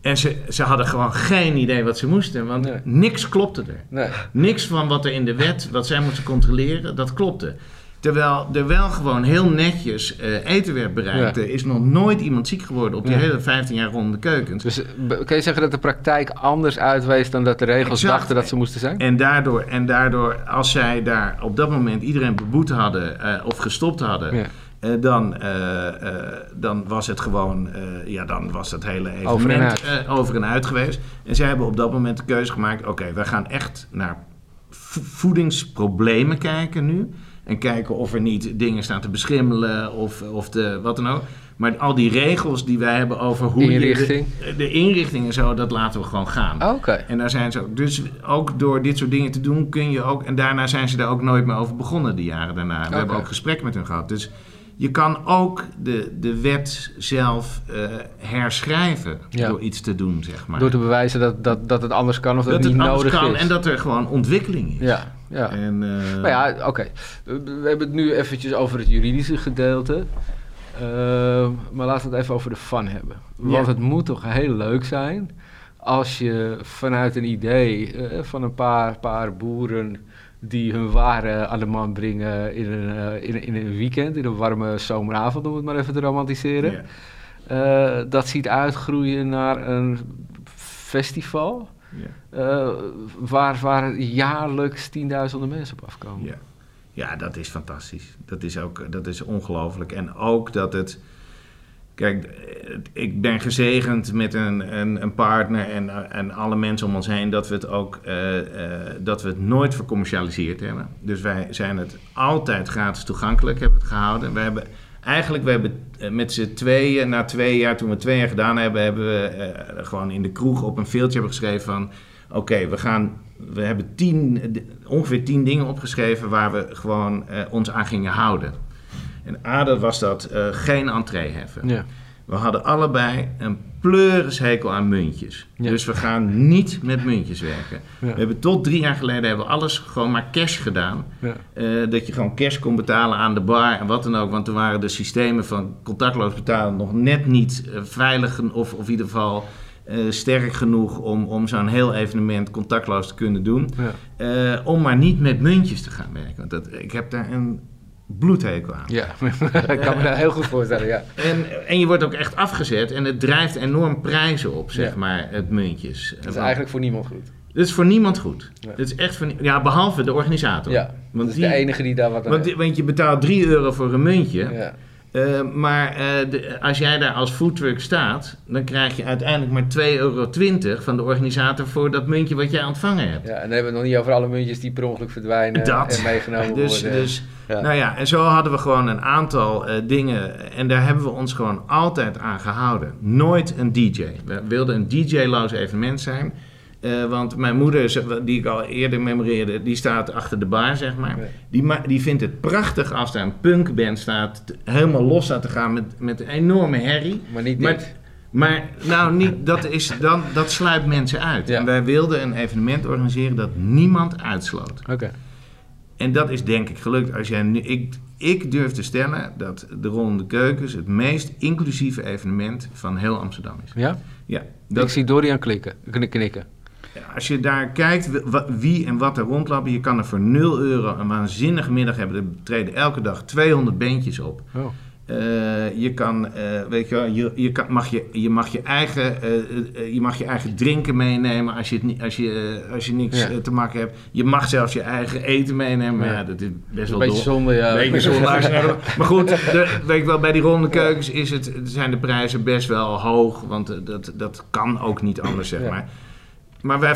En ze, ze hadden gewoon geen idee wat ze moesten, want Nee. niks klopte er. Nee. Niks van wat er in de wet, wat zij moesten controleren, dat klopte. Terwijl er wel gewoon heel netjes eh, eten werd bereikt. Ja. Er is nog nooit iemand ziek geworden op die Ja. hele 15 jaar ronde keukens. Dus eh, kan je zeggen dat de praktijk anders uitwees dan dat de regels Exact. dachten dat ze moesten zijn? En daardoor, en daardoor, als zij daar op dat moment iedereen beboet hadden eh, of gestopt hadden, Ja. dan, dan was het gewoon, ja, dan was het hele evenement Over en uit. over en uit geweest. En zij hebben op dat moment de keuze gemaakt: oké, wij gaan echt naar vo- voedingsproblemen kijken nu. En kijken of er niet dingen staan te beschimmelen of, of de, wat dan ook. Maar al die regels die wij hebben over hoe Inrichting. je de, de inrichting en zo, dat laten we gewoon gaan. Oké. En daar zijn ze ook. Dus ook door dit soort dingen te doen kun je ook. En daarna zijn ze daar ook nooit meer over begonnen, die jaren daarna. We hebben ook gesprek met hun gehad. Dus je kan ook de, de wet zelf eh, herschrijven Ja. door iets te doen, zeg maar. Door te bewijzen dat, dat, dat het anders kan of dat, dat het het niet nodig kan is. en dat er gewoon ontwikkeling is. Ja, ja. En, eh, Maar ja, oké. We we hebben het nu eventjes over het juridische gedeelte. Eh, maar laten we het even over de fun hebben. Want het moet toch heel leuk zijn als je vanuit een idee eh, van een paar, paar boeren die hun waren aan de man brengen in een, in, in een weekend, in een warme zomeravond om het maar even te romantiseren. dat ziet uitgroeien naar een festival Eh, waar, waar jaarlijks tienduizenden mensen op afkomen. Ja. ja, dat is fantastisch. Dat is ook dat is ongelooflijk. En ook dat het. Kijk, ik ben gezegend met een, een, een partner en, en alle mensen om ons heen dat we het ook eh, eh, dat we het nooit vercommercialiseerd hebben. Dus wij zijn het altijd gratis toegankelijk hebben het gehouden. We hebben eigenlijk we hebben eh, met z'n tweeën na twee jaar toen we twee jaar gedaan hebben, hebben we eh, gewoon in de kroeg op een veeltje hebben geschreven van oké, we gaan we hebben tien, ongeveer tien dingen opgeschreven waar we gewoon eh, ons aan gingen houden. En A, dat was dat geen entree heffen. Ja. We hadden allebei een pleurishekel aan muntjes. Ja. Dus we gaan niet met muntjes werken. Ja. We hebben tot drie jaar geleden hebben we alles gewoon maar cash gedaan. Ja. Eh, dat je gewoon cash kon betalen aan de bar en wat dan ook. Want toen waren de systemen van contactloos betalen nog net niet eh, veilig of, of in ieder geval eh, sterk genoeg om, om zo'n heel evenement contactloos te kunnen doen. Ja. Om maar niet met muntjes te gaan werken. Want dat, ik heb daar een bloedhekel aan. Ja, ik kan me dat heel goed voorstellen, ja. En, en je wordt ook echt afgezet en het drijft enorm prijzen op, zeg Ja. maar, het muntjes. Dat is eigenlijk voor niemand goed. Dit is voor niemand goed. Ja. Dit is echt voor Ja, behalve de organisator. Ja, Want, dat is die, de enige die daar wat aan want, je betaalt 3 euro voor een muntje. Ja. Eh, maar eh, de- als jij daar als foodtruck staat, dan krijg je uiteindelijk maar 2,20 euro van de organisator voor dat muntje wat jij ontvangen hebt. ja, en dan hebben we het nog niet over alle muntjes die per ongeluk verdwijnen Dat. en meegenomen Dus, worden. dus Ja. nou ja, en zo hadden we gewoon een aantal eh, dingen en daar hebben we ons gewoon altijd aan gehouden. Nooit een DJ. We wilden een DJ-loos evenement zijn. eh, want mijn moeder, die ik al eerder memoreerde, die staat achter de bar, zeg maar. Die, ma- die vindt het prachtig als daar een punkband staat, helemaal los staat te gaan met, met een enorme herrie. maar niet Maar, dit. maar nou, niet, dat, is dan, dat sluit mensen uit. Ja. En wij wilden een evenement organiseren dat niemand uitsloot. Oké. En dat is denk ik gelukt. Als jij nu, ik, ik durf te stellen dat de Ronde Keukens het meest inclusieve evenement van heel Amsterdam is. Ja? Ja, Ik dat, zie Dorian klikken, kn- knikken. als je daar kijkt wie en wat er rondlopen, je kan er voor 0 euro een waanzinnige middag hebben. Er treden elke dag 200 bandjes op. Oh. Eh, je kan, eh, weet je je, je, kan, mag je, je mag je eigen, eh, je mag je eigen drinken meenemen als je, het niet, als je, als je niks Ja. te maken hebt. Je mag zelfs je eigen eten meenemen. Maar Ja. ja, dat is best Een wel beetje zonde, ja. Beetje zonde Maar goed, de, weet ik wel, bij die ronde keukens is het, zijn de prijzen best wel hoog. Want dat, dat kan ook niet anders, zeg Ja. maar. Maar wij,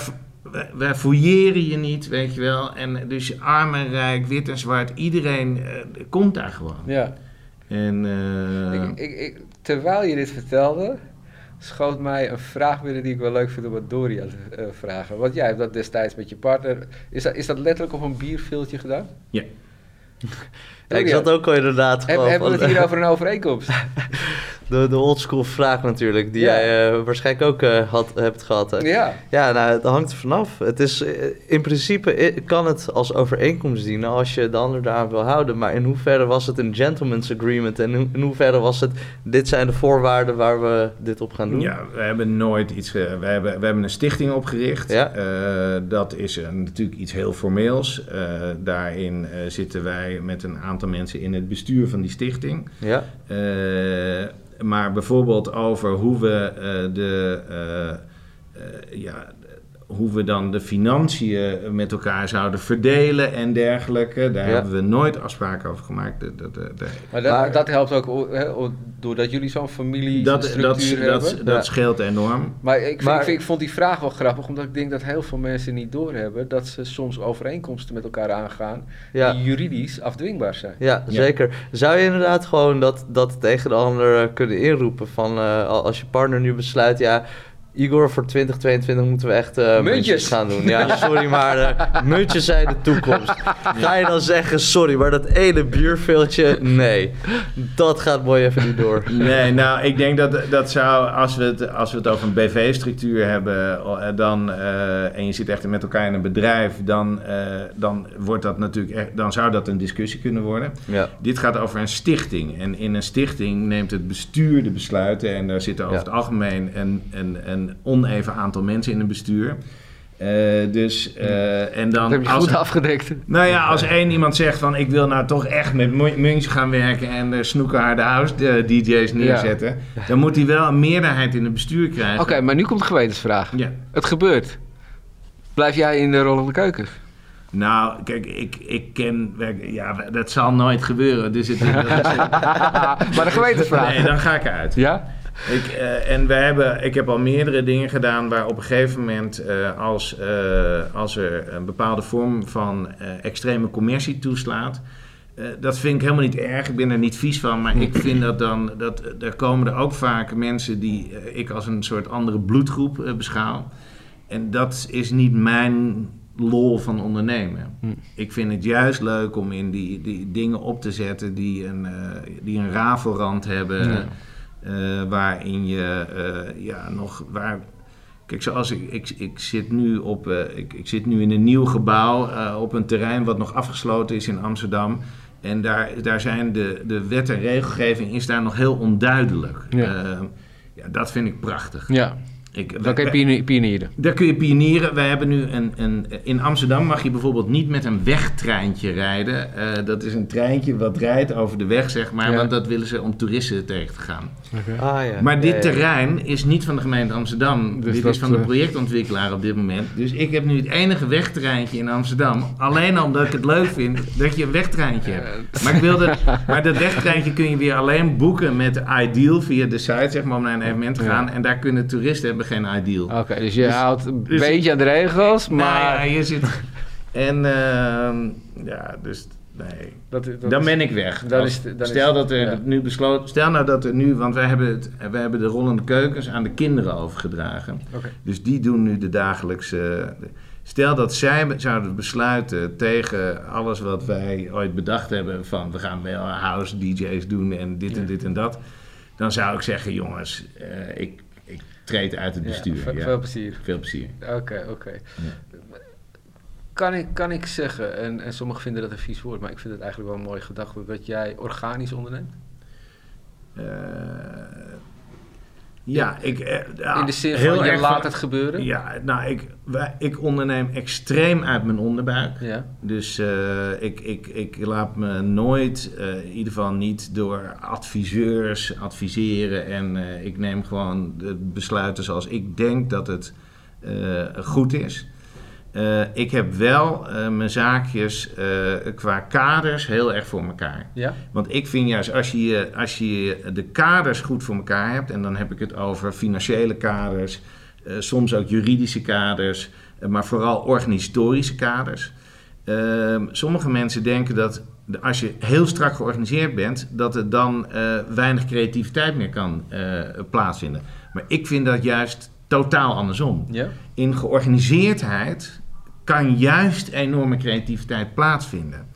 wij, wij fouilleren je niet, weet je wel. En dus arm en rijk, wit en zwart, iedereen komt daar gewoon. Ja. En, eh, Ik, ik, ik, terwijl je dit vertelde, schoot mij een vraag binnen die ik wel leuk vind om aan Dorian te eh, vragen. Want jij hebt dat destijds met je partner. Is dat, is dat letterlijk op een bierviltje gedaan? Ja. Ja, ik zat ook al inderdaad Heb, hebben we het hier over een overeenkomst? de, de oldschool vraag natuurlijk, die Ja. jij eh, waarschijnlijk ook eh, had, hebt gehad. hè. ja. Ja, nou, het hangt er vanaf. Het is, eh, in principe kan het als overeenkomst dienen als je de ander daaraan wil houden. Maar in hoeverre was het een gentleman's agreement? En in, hoeverre was het, dit zijn de voorwaarden waar we dit op gaan doen? Ja, we hebben nooit iets. ge- we, hebben, we hebben een stichting opgericht. Ja. Eh, dat is een- natuurlijk iets heel formeels. Eh, daarin eh, zitten wij met een aantal mensen in het bestuur van die stichting. Ja, Eh, maar bijvoorbeeld over hoe we eh, de. eh, eh, ja, hoe we dan de financiën met elkaar zouden verdelen en dergelijke. Daar Ja. hebben we nooit afspraken over gemaakt. Dat, dat, dat, Maar dat, Maar- dat helpt ook doordat jullie zo'n dat, familiestructuur dat, hebben. dat, Ja. scheelt enorm. Maar, ik, Maar- ik, vind- ik vond die vraag wel grappig, omdat ik denk dat heel veel mensen niet doorhebben dat ze soms overeenkomsten met elkaar aangaan ja. die juridisch afdwingbaar zijn. Ja, zeker. Zou je inderdaad gewoon dat, dat tegen de ander eh, kunnen inroepen van eh, al- als je partner nu besluit, ja, Igor, voor 2022 moeten we echt eh, muntjes. Muntjes. gaan doen. Ja, sorry, maar eh, muntjes zijn de toekomst. Ga je dan zeggen, sorry, maar dat ene bierveeltje, nee, dat gaat mooi even niet door. Nee, nou, ik denk dat dat zou, als we het, als we het over een BV-structuur hebben, eh, dan, eh, en je zit echt met elkaar in een bedrijf, dan, eh, dan, wordt dat natuurlijk echt, dan zou dat een discussie kunnen worden. Ja, Dit gaat over een stichting. En in een stichting neemt het bestuur de besluiten. En daar zitten over Ja. het algemeen een, een, een oneven aantal mensen in een bestuur. Eh, dus, eh, en Dat dan heb je als, goed afgedekt. nou ja, als één iemand zegt van ik wil nou toch echt met Munch gaan werken en de snoekenharde house eh, DJ's neerzetten, dan moet hij wel een meerderheid in het bestuur krijgen. Oké, maar nu komt de gewetensvraag. Ja. Het gebeurt. Blijf jij in de rollende keuken? Nou, kijk, ik, ik ken, ja, dat zal nooit gebeuren. Dus het, dat is, maar de gewetensvraag. nee, dan ga ik eruit. Ja? Ik, eh, en we hebben, ik heb al meerdere dingen gedaan waar op een gegeven moment, eh, als, eh, als er een bepaalde vorm van extreme commercie toeslaat, dat vind ik helemaal niet erg. Ik ben er niet vies van, maar ik vind dat dan, dat, er komen er ook vaak mensen die ik als een soort andere bloedgroep beschouw. En dat is niet mijn lol van ondernemen. Hm. Ik vind het juist leuk om in die, die dingen op te zetten die een, eh, die een rafelrand hebben. Ja. Eh, waarin je eh, ja, nog. Waar, kijk, zoals ik, ik, ik, zit nu op, eh, ik, ik zit nu in een nieuw gebouw op een terrein wat nog afgesloten is in Amsterdam. En daar, daar zijn de, de wet en regelgeving is daar nog heel onduidelijk. Ja. Ja, dat vind ik prachtig. Ja. Ik, Dan kun je pionier- pionieren. daar kun je pionieren. Wij hebben nu een, een, in Amsterdam mag je bijvoorbeeld niet met een wegtreintje rijden. Eh, dat is een treintje wat rijdt over de weg, zeg maar. Ja. Want dat willen ze om toeristen tegen te gaan. Ah, ja. Maar dit Ja, ja. terrein is niet van de gemeente Amsterdam. Dus dit dat, is van de eh, projectontwikkelaar op dit moment. Dus ik heb nu het enige wegtreintje in Amsterdam. Alleen omdat ik het leuk vind dat je een wegtreintje hebt. Maar, ik wilde, maar dat wegtreintje kun je weer alleen boeken met Ideal via de site, zeg maar, om naar een evenement te Ja. gaan. En daar kunnen toeristen hebben geen Ideal. Oké, dus je Dus- houdt een dus- beetje aan de regels, Nou maar... ja, je zit... En ehm, ja, dus nee. dat, dat Dan is- ben ik weg. dan Als- is dan stel is- dat er ja. nu besloten... Stel nou dat er nu... Want wij hebben, het, wij hebben de rollende keukens aan de kinderen overgedragen. Oké. Dus die doen nu de dagelijkse... Stel dat zij zouden besluiten tegen alles wat wij ooit bedacht hebben... van we gaan wel house DJ's doen en dit en dit en dat... dan zou ik zeggen, jongens, eh, ik, ik treed uit het bestuur. ve- Ja, Veel plezier. Veel plezier. Oké, oké. Kan ik, kan ik zeggen, en, en sommigen vinden dat een vies woord, maar ik vind het eigenlijk wel een mooie gedachte, dat jij organisch onderneemt? Eh, ja, ik... eh, ja, In de zin heel van, je laat het gebeuren? Ja, nou, ik, wij, ik onderneem extreem uit mijn onderbuik. Ja. Dus eh, ik, ik, ik laat me nooit, eh, in ieder geval niet door adviseurs adviseren. En ik neem gewoon de besluiten zoals ik denk dat het goed is. Eh, ik heb wel eh, mijn zaakjes eh, qua kaders heel erg voor elkaar. Ja? Want ik vind juist als je, als je de kaders goed voor elkaar hebt, en dan heb ik het over financiële kaders, soms ook juridische kaders, maar vooral organisatorische kaders. Ehm, sommige mensen denken dat als je heel strak georganiseerd bent, dat er dan weinig creativiteit meer kan plaatsvinden. Maar ik vind dat juist totaal andersom. Ja? In georganiseerdheid kan juist enorme creativiteit plaatsvinden.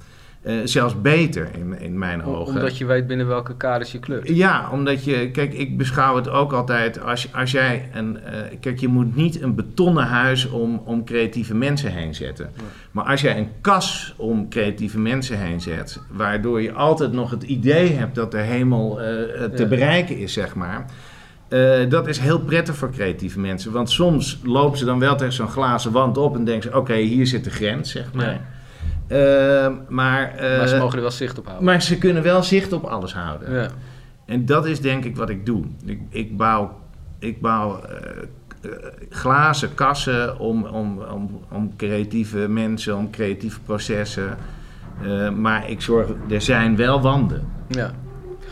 Eh, zelfs beter in, in mijn Om- ogen. Omdat je weet binnen welke kaders je kleurt. Ja, omdat je, kijk, ik beschouw het ook altijd als, als jij een, eh, kijk, je moet niet een betonnen huis om, om creatieve mensen heen zetten. Maar als jij een kas om creatieve mensen heen zet, waardoor je altijd nog het idee hebt dat de hemel eh, te Ja. bereiken is, zeg maar. Eh, dat is heel prettig voor creatieve mensen. Want soms lopen ze dan wel tegen zo'n glazen wand op en denken ze: oké, hier zit de grens, zeg maar. Ja. Eh, maar, eh, maar ze mogen er wel zicht op houden. maar ze kunnen wel zicht op alles houden. ja. En dat is denk ik wat ik doe. Ik, ik bouw, ik bouw eh, glazen kassen om, om, om, om creatieve mensen, om creatieve processen. Maar ik zorg, er zijn wel wanden. Ja.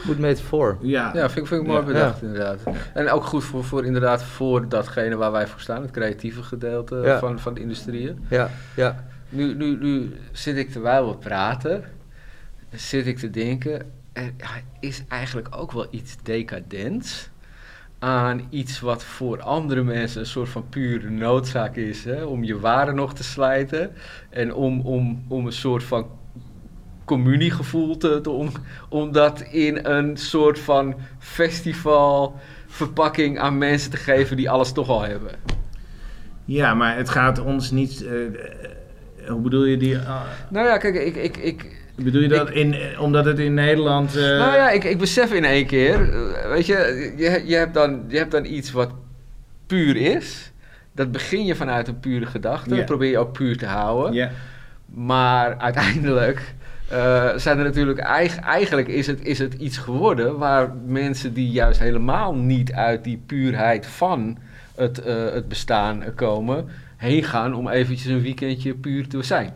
Goed metafoor. Ja, Ja, vind ik, vind ik mooi Ja. bedacht inderdaad. En ook goed voor, voor inderdaad voor datgene waar wij voor staan, het creatieve gedeelte Ja. van, van de industrieën. Ja, ja. Nu, nu, nu zit ik terwijl we praten, zit ik te denken, er is eigenlijk ook wel iets decadents aan iets wat voor andere mensen een soort van pure noodzaak is. Hè? Om je waren nog te slijten en om, om, om een soort van communiegevoel te, te om, om dat in een soort van festival verpakking aan mensen te geven die alles toch al hebben. ja maar het gaat ons niet. eh, eh, hoe bedoel je die? ah, Nou ja, kijk, ik, ik, ik, bedoel je dat in, eh, omdat het in Nederland. Nou ja, ik, ik besef in één keer, weet je, je, je, hebt dan, je hebt dan iets wat puur is. Dat begin je vanuit een pure gedachte, dat probeer je ook puur te houden. ja. Maar uiteindelijk eh, zijn er natuurlijk, eig- eigenlijk is het, is het iets geworden waar mensen die juist helemaal niet uit die puurheid van het, eh, het bestaan komen, heen gaan om eventjes een weekendje puur te zijn.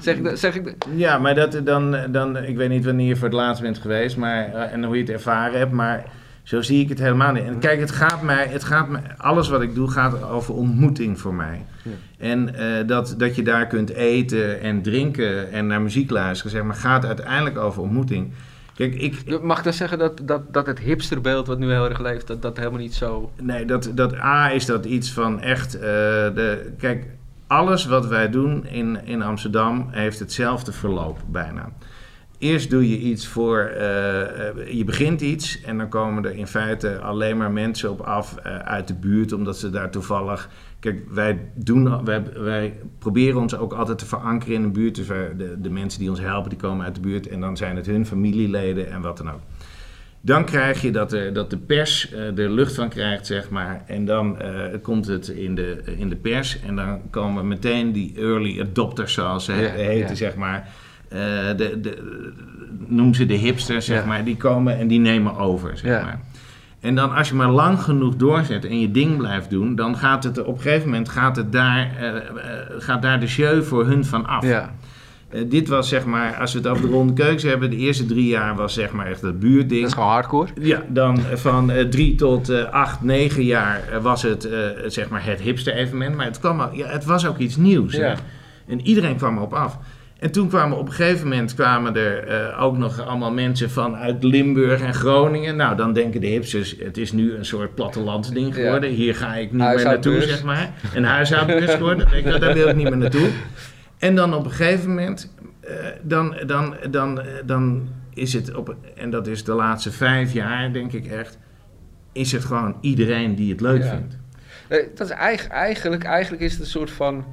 Zeg ik, dat- zeg ik? Ja, maar dat dan, dan, ik weet niet wanneer je voor het laatst bent geweest maar, eh, en hoe je het ervaren hebt, maar zo zie ik het helemaal niet. En kijk, het gaat mij, het gaat mij, alles wat ik doe gaat over ontmoeting voor mij. Ja. En eh, dat, dat je daar kunt eten en drinken en naar muziek luisteren, zeg maar, gaat uiteindelijk over ontmoeting. Kijk, ik, Mag ik dan zeggen dat, dat, dat het hipsterbeeld wat nu heel erg leeft, dat dat helemaal niet zo... Nee, dat, dat A is dat iets van echt. eh, de, kijk, alles wat wij doen in, in Amsterdam heeft hetzelfde verloop bijna. Eerst doe je iets voor. eh, eh, je begint iets en dan komen er in feite alleen maar mensen op af eh, uit de buurt, omdat ze daar toevallig. Kijk, wij, doen, wij, wij proberen ons ook altijd te verankeren in een buurt. Dus wij, de, de mensen die ons helpen, die komen uit de buurt en dan zijn het hun familieleden en wat dan ook. Dan krijg je dat, er, dat de pers uh, er lucht van krijgt, zeg maar. En dan komt het in de, in de pers. En dan komen meteen die early adopters, zoals ze Ja, heten, ja. zeg maar. Uh, de, de, noem ze de hipsters, zeg Ja. maar. Die komen en die nemen over, zeg Ja. maar. En dan als je maar lang genoeg doorzet en je ding blijft doen, dan gaat het op een gegeven moment gaat het daar, eh, eh, gaat daar de jeu voor hun van af. Ja. Eh, dit was zeg maar, als we het over de ronde keukens hebben, de eerste drie jaar was zeg maar echt dat buurding. Dat is gewoon hardcore. Ja, dan eh, van eh, drie tot eh, acht, negen jaar eh, was het eh, zeg maar het hipste evenement. Maar het, kwam, al- ja, het was ook iets nieuws. Ja. En iedereen kwam erop af. En toen kwamen op een gegeven moment kwamen er eh, ook nog allemaal mensen vanuit Limburg en Groningen. Nou, dan denken de hipsters, het is nu een soort plattelandsding Ja. geworden. Hier ga ik niet meer naartoe, zeg maar. Een huishoudbeurs geworden. Ik, daar wil ik niet meer naartoe. En dan op een gegeven moment, eh, dan, dan, dan, eh, dan is het op, en dat is de laatste vijf jaar, denk ik echt, is het gewoon iedereen die het leuk Ja. vindt. Eh, Dat is eigen- eigenlijk, eigenlijk is het een soort van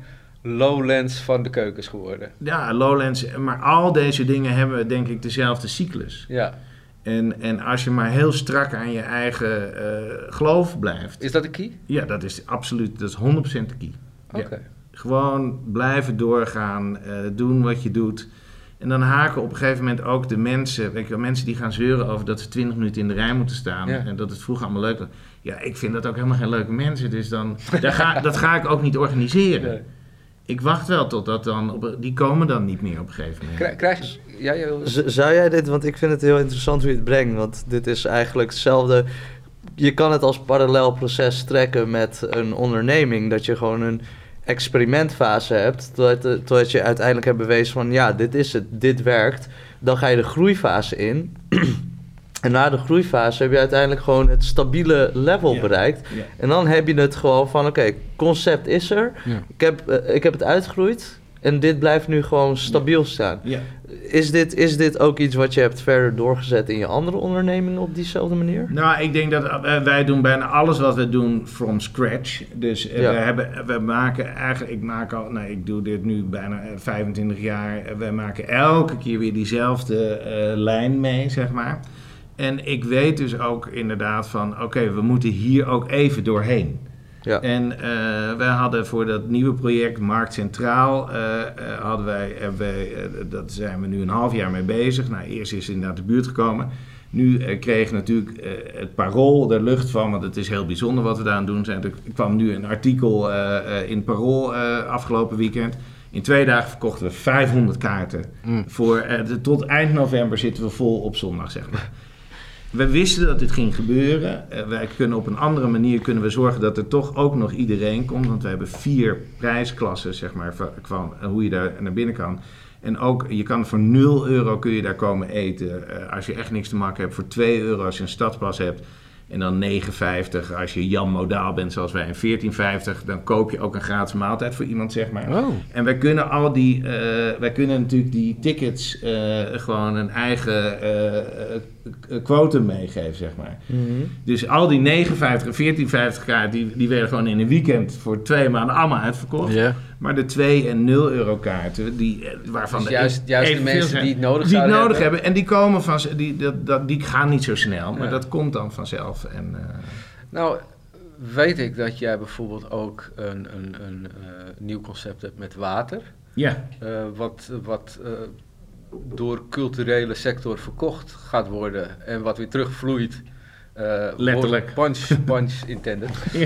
lowlands van de keukens geworden. Ja, Lowlands, maar al deze dingen hebben denk ik dezelfde cyclus. Ja. En, en als je maar heel strak aan je eigen eh, geloof blijft, Is dat de key? ja, dat is absoluut, dat is 100% de key. Ja. Oké. Gewoon blijven doorgaan, eh, doen wat je doet. En dan haken op een gegeven moment ook de mensen, weet je mensen die gaan zeuren over dat ze 20 minuten in de rij moeten staan Ja. en dat het vroeger allemaal leuk was. Ja, ik vind dat ook helemaal geen leuke mensen, dus dan, daar ga, dat ga ik ook niet organiseren. Nee. Ik wacht wel tot dat dan, op, die komen dan niet meer op een gegeven moment. Krij- Krijg. Ja, wil- Z- Zou jij dit, want ik vind het heel interessant hoe je het brengt, want dit is eigenlijk hetzelfde. Je kan het als parallel proces trekken met een onderneming, dat je gewoon een experimentfase hebt, totdat, totdat je uiteindelijk hebt bewezen van ja, dit is het, dit werkt. Dan ga je de groeifase in. En na de groeifase heb je uiteindelijk gewoon het stabiele level Ja. bereikt. Ja. En dan heb je het gewoon van, oké, concept is er. Ja. Ik, heb, eh, ik heb het uitgegroeid. En dit blijft nu gewoon stabiel staan. Ja. Is dit, is dit ook iets wat je hebt verder doorgezet in je andere ondernemingen op diezelfde manier? Nou, ik denk dat eh, wij doen bijna alles wat we doen from scratch. Dus eh, Ja. we, hebben, we maken eigenlijk, ik maak al, nou, ik doe dit nu bijna eh, 25 jaar. Wij maken elke keer weer diezelfde eh, lijn mee, zeg maar. En ik weet dus ook inderdaad van, oké, we moeten hier ook even doorheen. Ja. En eh, wij hadden voor dat nieuwe project Markt Centraal, eh, hadden wij, wij, dat zijn we nu een half jaar mee bezig. Nou, eerst is inderdaad de buurt gekomen. Nu kreeg natuurlijk het parool er lucht van, want het is heel bijzonder wat we daar aan doen zijn. Er kwam nu een artikel in het parool afgelopen weekend. In twee dagen verkochten we 500 kaarten. Mm. Voor, de- tot eind november zitten we vol op zondag, zeg maar. We wisten dat dit ging gebeuren. Eh, wij kunnen op een andere manier kunnen we zorgen dat er toch ook nog iedereen komt. Want we hebben vier prijsklassen, zeg maar, van, van hoe je daar naar binnen kan. En ook, je kan voor 0 euro kun je daar komen eten. Eh, als je echt niks te maken hebt, voor 2 euro als je een stadspas hebt. En dan 9,50 als je Jan Modaal bent, zoals wij. En 14,50 dan koop je ook een gratis maaltijd voor iemand, zeg maar. Oh. En wij kunnen al die, eh, wij kunnen natuurlijk die tickets eh, gewoon een eigen eh, quotum meegeven, zeg maar. Dus al die 59 en 14,50 kaart, die, die werden gewoon in een weekend voor twee maanden allemaal uitverkocht. Maar de 2 en 0 euro kaarten, die, eh, waarvan Dus de juist, juist de mensen zijn, die het nodig die het nodig hebben. En die komen van, die, dat, dat, die gaan niet zo snel, maar Ja. dat komt dan vanzelf. En, eh, Nou, weet ik dat jij bijvoorbeeld ook een, een, een eh, nieuw concept hebt met water. ja, wat wat door culturele sector verkocht gaat worden en wat weer terugvloeit. Letterlijk. Punch, punch intended.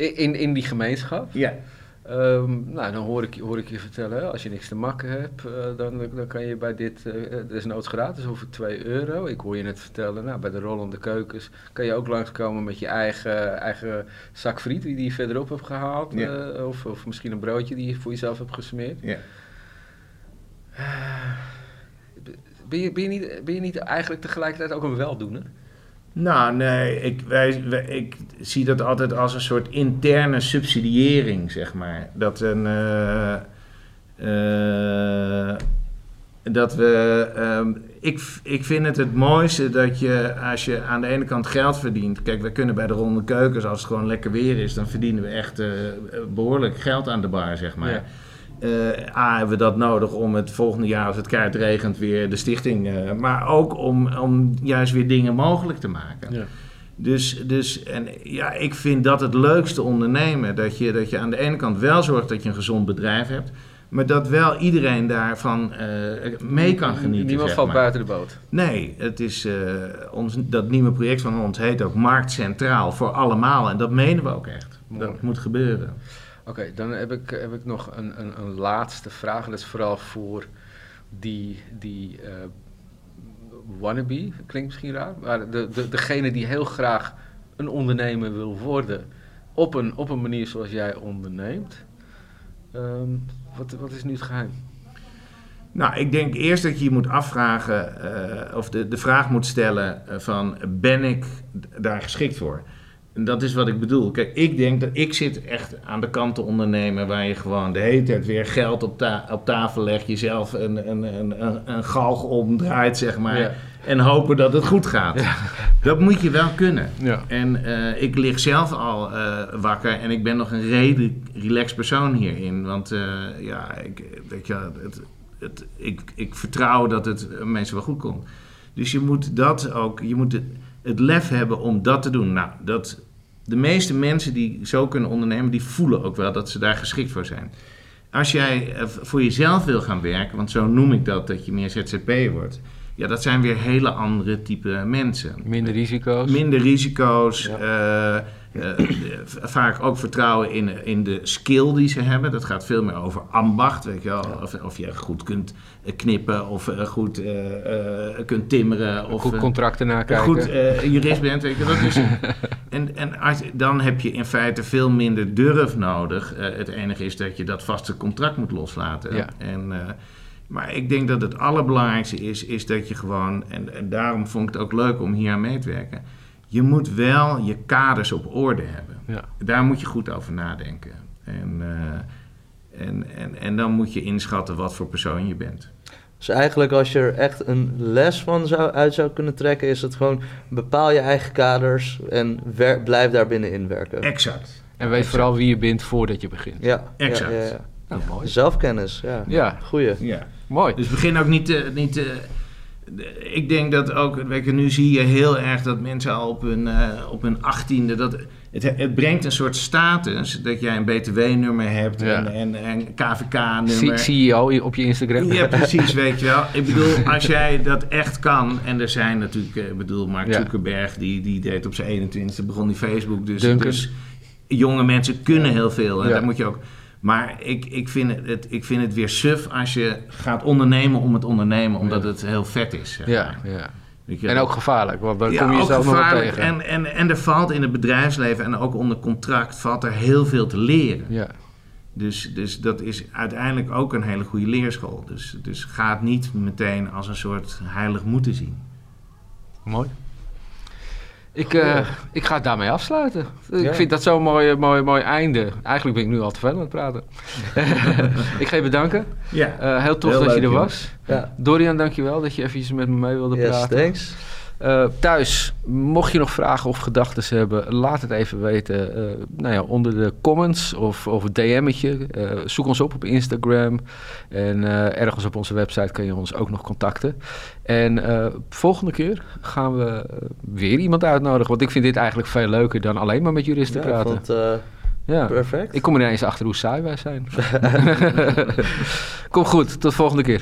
in, in die gemeenschap. ja. Ehm, nou, dan hoor ik, je- hoor ik je vertellen, als je niks te makken hebt, eh, dan, dan kan je bij dit, eh desnoods gratis of voor 2 euro. Ik hoor je net vertellen, nou, bij de rollende keukens kan je ook langskomen met je eigen, eigen zak friet die je verderop hebt gehaald. Ja. eh, of, of misschien een broodje die je voor jezelf hebt gesmeerd. ja. Ben je, ben, je niet, ben je niet eigenlijk tegelijkertijd ook een weldoener? Nou, nee, ik, wij, ik zie dat altijd als een soort interne subsidiëring, zeg maar. Dat een. eh, eh, dat we. ehm, ik, ik vind het het mooiste dat je, als je aan de ene kant geld verdient. Kijk, we kunnen bij de ronde keukens, als het gewoon lekker weer is, dan verdienen we echt eh, behoorlijk geld aan de bar, zeg maar. Ja. Eh, A, hebben we dat nodig om het volgende jaar, als het keihard regent, weer de stichting. eh, maar ook om, om juist weer dingen mogelijk te maken. Ja. Dus, dus en ja, ik vind dat het leukste ondernemen. Dat je, dat je aan de ene kant wel zorgt dat je een gezond bedrijf hebt. Maar dat wel iedereen daarvan eh, mee kan genieten. Niemand valt maar. buiten de boot. Nee, het is, ons, dat nieuwe project van ons heet ook Markt Centraal voor allemaal. En dat menen we ook echt. Mooi. Dat moet gebeuren. Oké, dan heb ik, heb ik nog een, een, een laatste vraag. En dat is vooral voor die, die eh, wannabe, klinkt misschien raar. Maar de, de, degene die heel graag een ondernemer wil worden. Op een, op een manier zoals jij onderneemt. Ehm, wat, wat is nu het geheim? Nou, ik denk eerst dat je je moet afvragen, eh, of de, de vraag moet stellen eh, van, ben ik daar geschikt voor? En dat is wat ik bedoel. Kijk, ik denk dat ik zit echt aan de kant te ondernemen waar je gewoon de hele tijd weer geld op, ta- op tafel legt, jezelf een, een, een, een, een galg omdraait, zeg maar, Ja. en hopen dat het goed gaat. Dat moet je wel kunnen. Ja. En eh, ik lig zelf al eh, wakker en ik ben nog een redelijk relaxed persoon hierin. Want eh, ja, ik, weet je, het, het, ik, ik vertrouw dat het mensen wel goed komt. Dus je moet dat ook, je moet het lef hebben om dat te doen. Nou, dat, de meeste mensen die zo kunnen ondernemen, die voelen ook wel dat ze daar geschikt voor zijn. Als jij eh, voor jezelf wil gaan werken, want zo noem ik dat, dat je meer ZZP'er wordt. Ja, dat zijn weer hele andere type mensen. Minder risico's. Minder risico's. Ja. eh, vaak ook vertrouwen in, in de skill die ze hebben. Dat gaat veel meer over ambacht. Weet je wel? Of, of je goed kunt eh, knippen of eh, goed eh, eh, kunt timmeren. Of Goed eh, contracten nakijken. goed eh, jurist bent. Weet je, dat is, en en als, dan heb je in feite veel minder durf nodig. Eh, het enige is dat je dat vaste contract moet loslaten. Ja. En, eh, maar ik denk dat het allerbelangrijkste is, is dat je gewoon, en, en daarom vond ik het ook leuk om hier aan mee te werken. Je moet wel je kaders op orde hebben. Ja. Daar moet je goed over nadenken. En, eh, en, en, en dan moet je inschatten wat voor persoon je bent. Dus eigenlijk als je er echt een les van zou, uit zou kunnen trekken, is het gewoon bepaal je eigen kaders en wer- blijf daar binnenin werken. Exact. En weet vooral wie je bent voordat je begint. Ja, Exact. Ja, ja, ja. Nou, mooi. Zelfkennis, ja. Ja, Goeie. Ja. mooi. Dus begin ook niet te. Niet ik denk dat ook, nu zie je heel erg dat mensen al op hun, eh, op hun achttiende, dat het, het brengt een soort status dat jij een btw-nummer hebt Ja. en, en, en C- KVK-nummer. CEO op je Instagram. Ja, precies, weet je wel. Ik bedoel, als jij dat echt kan, en er zijn natuurlijk, eh, ik bedoel, Mark Ja. Zuckerberg, die, die deed op zijn 21ste, begon die Facebook, dus, dus jonge mensen kunnen heel veel. En Ja. daar moet je ook... Maar ik, ik, vind het, ik vind het weer suf als je gaat ondernemen om het ondernemen, omdat Ja. het heel vet is. zeg Ja, maar. ja. Je? En ook gevaarlijk, want dan Ja, kom je jezelf nog wel tegen. En, en, en er valt in het bedrijfsleven en ook onder contract valt er heel veel te leren. Ja, Dus, dus dat is uiteindelijk ook een hele goede leerschool. Dus, dus ga het niet meteen als een soort heilig moeten zien. mooi. Ik, eh, ik ga het daarmee afsluiten. Ja. Ik vind dat zo'n mooi, mooi, mooi einde. Eigenlijk ben ik nu al te veel aan het praten. ik ga je bedanken. Ja, Eh, heel tof Heel dat je er was. Ja. Dorian, dankjewel dat je eventjes met me mee wilde Yes, praten. thanks. Eh, thuis, mocht je nog vragen of gedachten hebben, laat het even weten eh, nou ja, onder de comments of, of een DM'tje. Eh, zoek ons op op Instagram en ergens op onze website kan je ons ook nog contacten. En volgende keer gaan we weer iemand uitnodigen, want ik vind dit eigenlijk veel leuker dan alleen maar met juristen Ja, ik praten. vond eh, ja. perfect. Ik kom er ineens achter hoe saai wij zijn. kom goed, tot volgende keer.